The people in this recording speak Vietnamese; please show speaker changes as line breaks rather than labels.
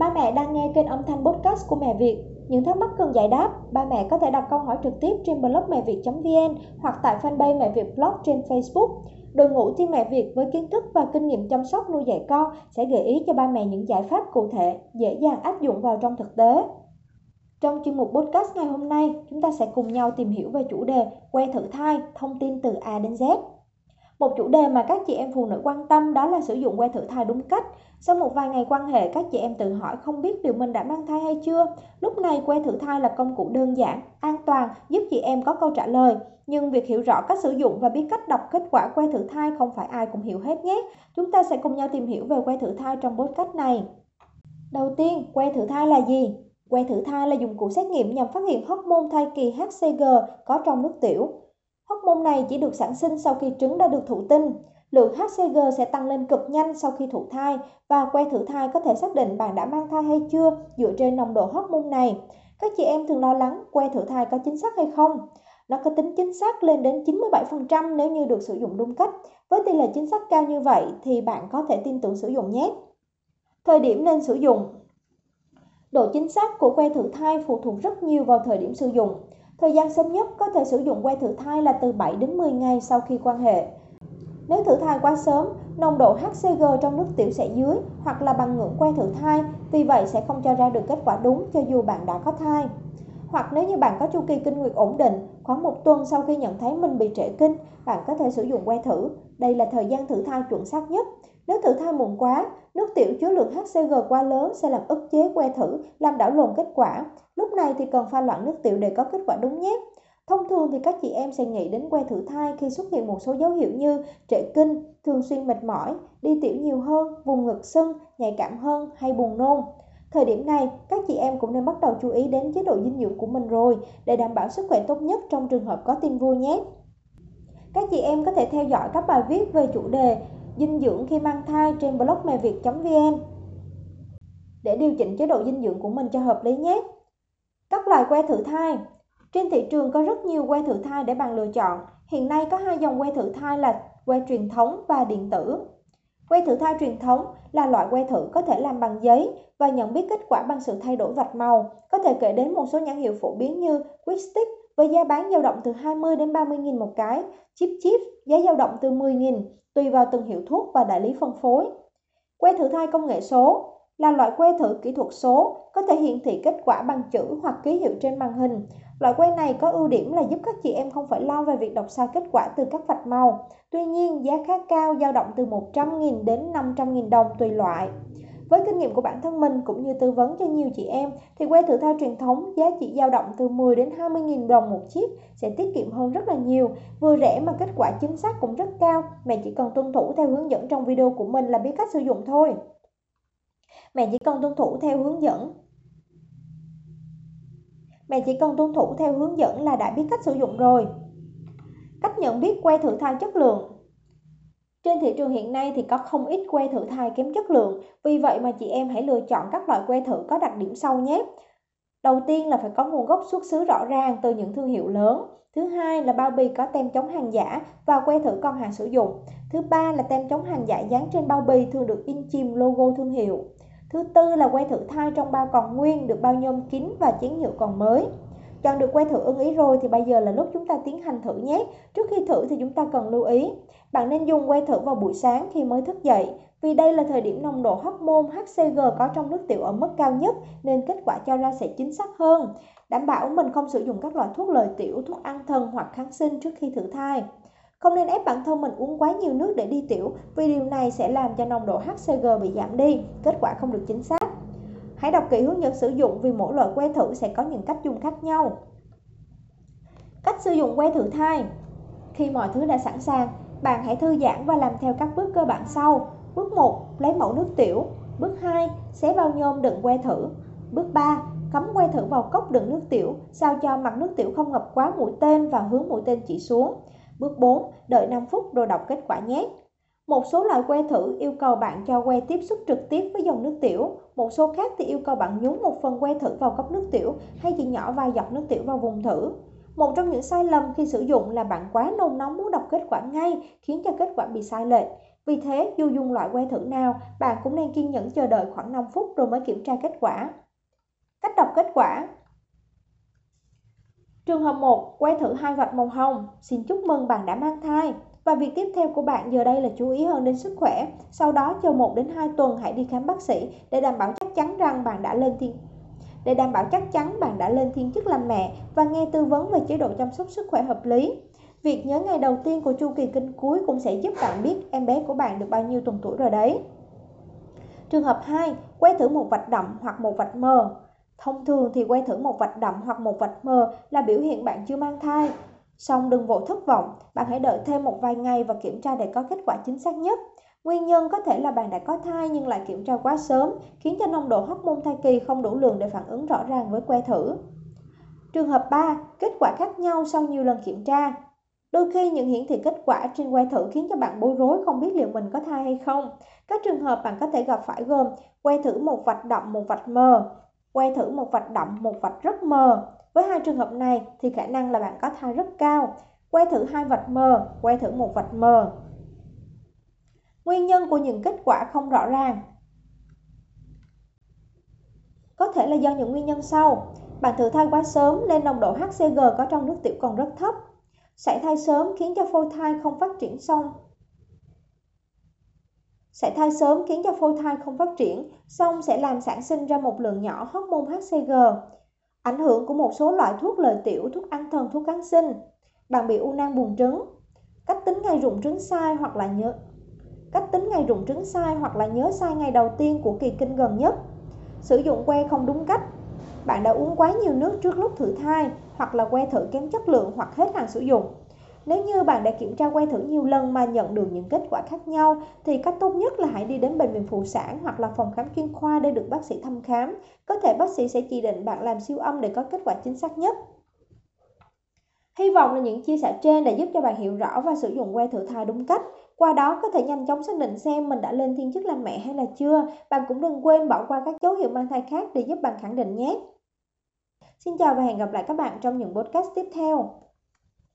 Ba mẹ đang nghe kênh âm thanh podcast của Mẹ Việt. Những thắc mắc cần giải đáp, ba mẹ có thể đặt câu hỏi trực tiếp trên blog mẹ việt.vn hoặc tại fanpage Mẹ Việt Blog trên Facebook. Đội ngũ team Mẹ Việt với kiến thức và kinh nghiệm chăm sóc nuôi dạy con sẽ gợi ý cho ba mẹ những giải pháp cụ thể, dễ dàng áp dụng vào trong thực tế. Trong chuyên mục podcast ngày hôm nay, chúng ta sẽ cùng nhau tìm hiểu về chủ đề que thử thai, thông tin từ A đến Z. Một chủ đề mà các chị em phụ nữ quan tâm đó là sử dụng que thử thai đúng cách. Sau một vài ngày quan hệ, các chị em tự hỏi không biết điều mình đã mang thai hay chưa. Lúc này que thử thai là công cụ đơn giản, an toàn, giúp chị em có câu trả lời. Nhưng việc hiểu rõ cách sử dụng và biết cách đọc kết quả que thử thai không phải ai cũng hiểu hết nhé. Chúng ta sẽ cùng nhau tìm hiểu về que thử thai trong podcast này. Đầu tiên, que thử thai là gì? Que thử thai là dụng cụ xét nghiệm nhằm phát hiện hormone thai kỳ HCG có trong nước tiểu. Hormone này chỉ được sản sinh sau khi trứng đã được thụ tinh. Lượng HCG sẽ tăng lên cực nhanh sau khi thụ thai và que thử thai có thể xác định bạn đã mang thai hay chưa dựa trên nồng độ hormone này. Các chị em thường lo lắng que thử thai có chính xác hay không? Nó có tính chính xác lên đến 97% nếu như được sử dụng đúng cách. Với tỷ lệ chính xác cao như vậy thì bạn có thể tin tưởng sử dụng nhé. Thời điểm nên sử dụng Độ chính xác của que thử thai phụ thuộc rất nhiều vào thời điểm sử dụng. Thời gian sớm nhất có thể sử dụng que thử thai là từ 7 đến 10 ngày sau khi quan hệ. Nếu thử thai quá sớm, nồng độ HCG trong nước tiểu sẽ dưới hoặc là bằng ngưỡng que thử thai, vì vậy sẽ không cho ra được kết quả đúng cho dù bạn đã có thai. Hoặc nếu như bạn có chu kỳ kinh nguyệt ổn định, khoảng một tuần sau khi nhận thấy mình bị trễ kinh, bạn có thể sử dụng que thử. Đây là thời gian thử thai chuẩn xác nhất. Nếu thử thai muộn quá, nước tiểu chứa lượng HCG quá lớn sẽ làm ức chế que thử, làm đảo lộn kết quả. Lúc này thì cần pha loãng nước tiểu để có kết quả đúng nhé. Thông thường thì các chị em sẽ nghĩ đến que thử thai khi xuất hiện một số dấu hiệu như trễ kinh, thường xuyên mệt mỏi, đi tiểu nhiều hơn, vùng ngực sưng, nhạy cảm hơn hay buồn nôn. Thời điểm này, các chị em cũng nên bắt đầu chú ý đến chế độ dinh dưỡng của mình rồi để đảm bảo sức khỏe tốt nhất trong trường hợp có tin vui nhé. Các chị em có thể theo dõi các bài viết về chủ đề dinh dưỡng khi mang thai trên blog mẹ việt.vn để điều chỉnh chế độ dinh dưỡng của mình cho hợp lý nhé. Các loại que thử thai Trên thị trường có rất nhiều que thử thai để bạn lựa chọn. Hiện nay có hai dòng que thử thai là que truyền thống và điện tử. Que thử thai truyền thống là loại que thử có thể làm bằng giấy và nhận biết kết quả bằng sự thay đổi vạch màu. Có thể kể đến một số nhãn hiệu phổ biến như Quickstick với giá bán dao động từ 20 đến 30 000 một cái, Chip Chip giá dao động từ 10 000 tùy vào từng hiệu thuốc và đại lý phân phối. Que thử thai công nghệ số là loại que thử kỹ thuật số, có thể hiển thị kết quả bằng chữ hoặc ký hiệu trên màn hình. Loại que này có ưu điểm là giúp các chị em không phải lo về việc đọc sai kết quả từ các vạch màu. Tuy nhiên, giá khá cao, dao động từ 100.000 đến 500.000 đồng tùy loại. Với kinh nghiệm của bản thân mình cũng như tư vấn cho nhiều chị em, thì que thử thai truyền thống giá chỉ dao động từ 10 đến 20 000 đồng một chiếc sẽ tiết kiệm hơn rất là nhiều. Vừa rẻ mà kết quả chính xác cũng rất cao. Mẹ chỉ cần tuân thủ theo hướng dẫn trong video của mình là biết cách sử dụng thôi. Mẹ chỉ cần tuân thủ theo hướng dẫn Mẹ chỉ cần tuân thủ theo hướng dẫn là đã biết cách sử dụng rồi. Cách nhận biết que thử thai chất lượng trên thị trường hiện nay thì có không ít que thử thai kém chất lượng, vì vậy mà chị em hãy lựa chọn các loại que thử có đặc điểm sau nhé. Đầu tiên là phải có nguồn gốc xuất xứ rõ ràng từ những thương hiệu lớn. Thứ hai là bao bì có tem chống hàng giả và que thử con hàng sử dụng. Thứ ba là tem chống hàng giả dán trên bao bì thường được in chìm logo thương hiệu. Thứ tư là que thử thai trong bao còn nguyên được bao nhôm kín và chén nhựa còn mới. Chọn được que thử ưng ý rồi thì bây giờ là lúc chúng ta tiến hành thử nhé. Trước khi thử thì chúng ta cần lưu ý. Bạn nên dùng que thử vào buổi sáng khi mới thức dậy. Vì đây là thời điểm nồng độ hormone HCG có trong nước tiểu ở mức cao nhất nên kết quả cho ra sẽ chính xác hơn. Đảm bảo mình không sử dụng các loại thuốc lợi tiểu, thuốc an thần hoặc kháng sinh trước khi thử thai. Không nên ép bản thân mình uống quá nhiều nước để đi tiểu vì điều này sẽ làm cho nồng độ HCG bị giảm đi, kết quả không được chính xác. Hãy đọc kỹ hướng dẫn sử dụng vì mỗi loại que thử sẽ có những cách dùng khác nhau. Cách sử dụng que thử thai Khi mọi thứ đã sẵn sàng, bạn hãy thư giãn và làm theo các bước cơ bản sau. Bước 1. Lấy mẫu nước tiểu. Bước 2. Xé bao nhôm đựng que thử. Bước 3. Cắm que thử vào cốc đựng nước tiểu, sao cho mặt nước tiểu không ngập quá mũi tên và hướng mũi tên chỉ xuống. Bước 4. Đợi 5 phút rồi đọc kết quả nhé. Một số loại que thử yêu cầu bạn cho que tiếp xúc trực tiếp với dòng nước tiểu. Một số khác thì yêu cầu bạn nhúng một phần que thử vào cốc nước tiểu hay chỉ nhỏ vài giọt nước tiểu vào vùng thử. Một trong những sai lầm khi sử dụng là bạn quá nôn nóng muốn đọc kết quả ngay khiến cho kết quả bị sai lệch. Vì thế, dù dùng loại que thử nào, bạn cũng nên kiên nhẫn chờ đợi khoảng 5 phút rồi mới kiểm tra kết quả. Cách đọc kết quả Trường hợp 1, que thử hai vạch màu hồng. Xin chúc mừng bạn đã mang thai. Và việc tiếp theo của bạn giờ đây là chú ý hơn đến sức khỏe. Sau đó chờ 1 đến 2 tuần hãy đi khám bác sĩ để đảm bảo chắc chắn rằng bạn đã lên thiên để đảm bảo chắc chắn bạn đã lên thiên chức làm mẹ và nghe tư vấn về chế độ chăm sóc sức khỏe hợp lý. Việc nhớ ngày đầu tiên của chu kỳ kinh cuối cũng sẽ giúp bạn biết em bé của bạn được bao nhiêu tuần tuổi rồi đấy. Trường hợp 2, quay thử một vạch đậm hoặc một vạch mờ. Thông thường thì quay thử một vạch đậm hoặc một vạch mờ là biểu hiện bạn chưa mang thai. Song đừng vội thất vọng, bạn hãy đợi thêm một vài ngày và kiểm tra để có kết quả chính xác nhất. Nguyên nhân có thể là bạn đã có thai nhưng lại kiểm tra quá sớm, khiến cho nồng độ hormone thai kỳ không đủ lượng để phản ứng rõ ràng với que thử. Trường hợp 3, kết quả khác nhau sau nhiều lần kiểm tra. Đôi khi những hiển thị kết quả trên que thử khiến cho bạn bối rối không biết liệu mình có thai hay không. Các trường hợp bạn có thể gặp phải gồm que thử một vạch đậm một vạch mờ, que thử một vạch đậm một vạch rất mờ. Với hai trường hợp này thì khả năng là bạn có thai rất cao. Quay thử hai vạch mờ, quay thử một vạch mờ. Nguyên nhân của những kết quả không rõ ràng có thể là do những nguyên nhân sau. Bạn thử thai quá sớm nên nồng độ HCG có trong nước tiểu còn rất thấp. Sảy thai sớm khiến cho phôi thai không phát triển xong. Sảy thai sớm khiến cho phôi thai không phát triển, xong sẽ làm sản sinh ra một lượng nhỏ hormone HCG. Ảnh hưởng của một số loại thuốc lợi tiểu, thuốc ăn thần, thuốc kháng sinh. Bạn bị u nang buồng trứng. Cách tính ngày rụng trứng sai hoặc là nhớ cách tính ngày rụng trứng sai hoặc là nhớ sai ngày đầu tiên của kỳ kinh gần nhất. Sử dụng que không đúng cách. Bạn đã uống quá nhiều nước trước lúc thử thai hoặc là que thử kém chất lượng hoặc hết hàng sử dụng. Nếu như bạn đã kiểm tra que thử nhiều lần mà nhận được những kết quả khác nhau, thì cách tốt nhất là hãy đi đến bệnh viện phụ sản hoặc là phòng khám chuyên khoa để được bác sĩ thăm khám. Có thể bác sĩ sẽ chỉ định bạn làm siêu âm để có kết quả chính xác nhất. Hy vọng là những chia sẻ trên đã giúp cho bạn hiểu rõ và sử dụng que thử thai đúng cách. Qua đó có thể nhanh chóng xác định xem mình đã lên thiên chức làm mẹ hay là chưa. Bạn cũng đừng quên bỏ qua các dấu hiệu mang thai khác để giúp bạn khẳng định nhé. Xin chào và hẹn gặp lại các bạn trong những podcast tiếp theo.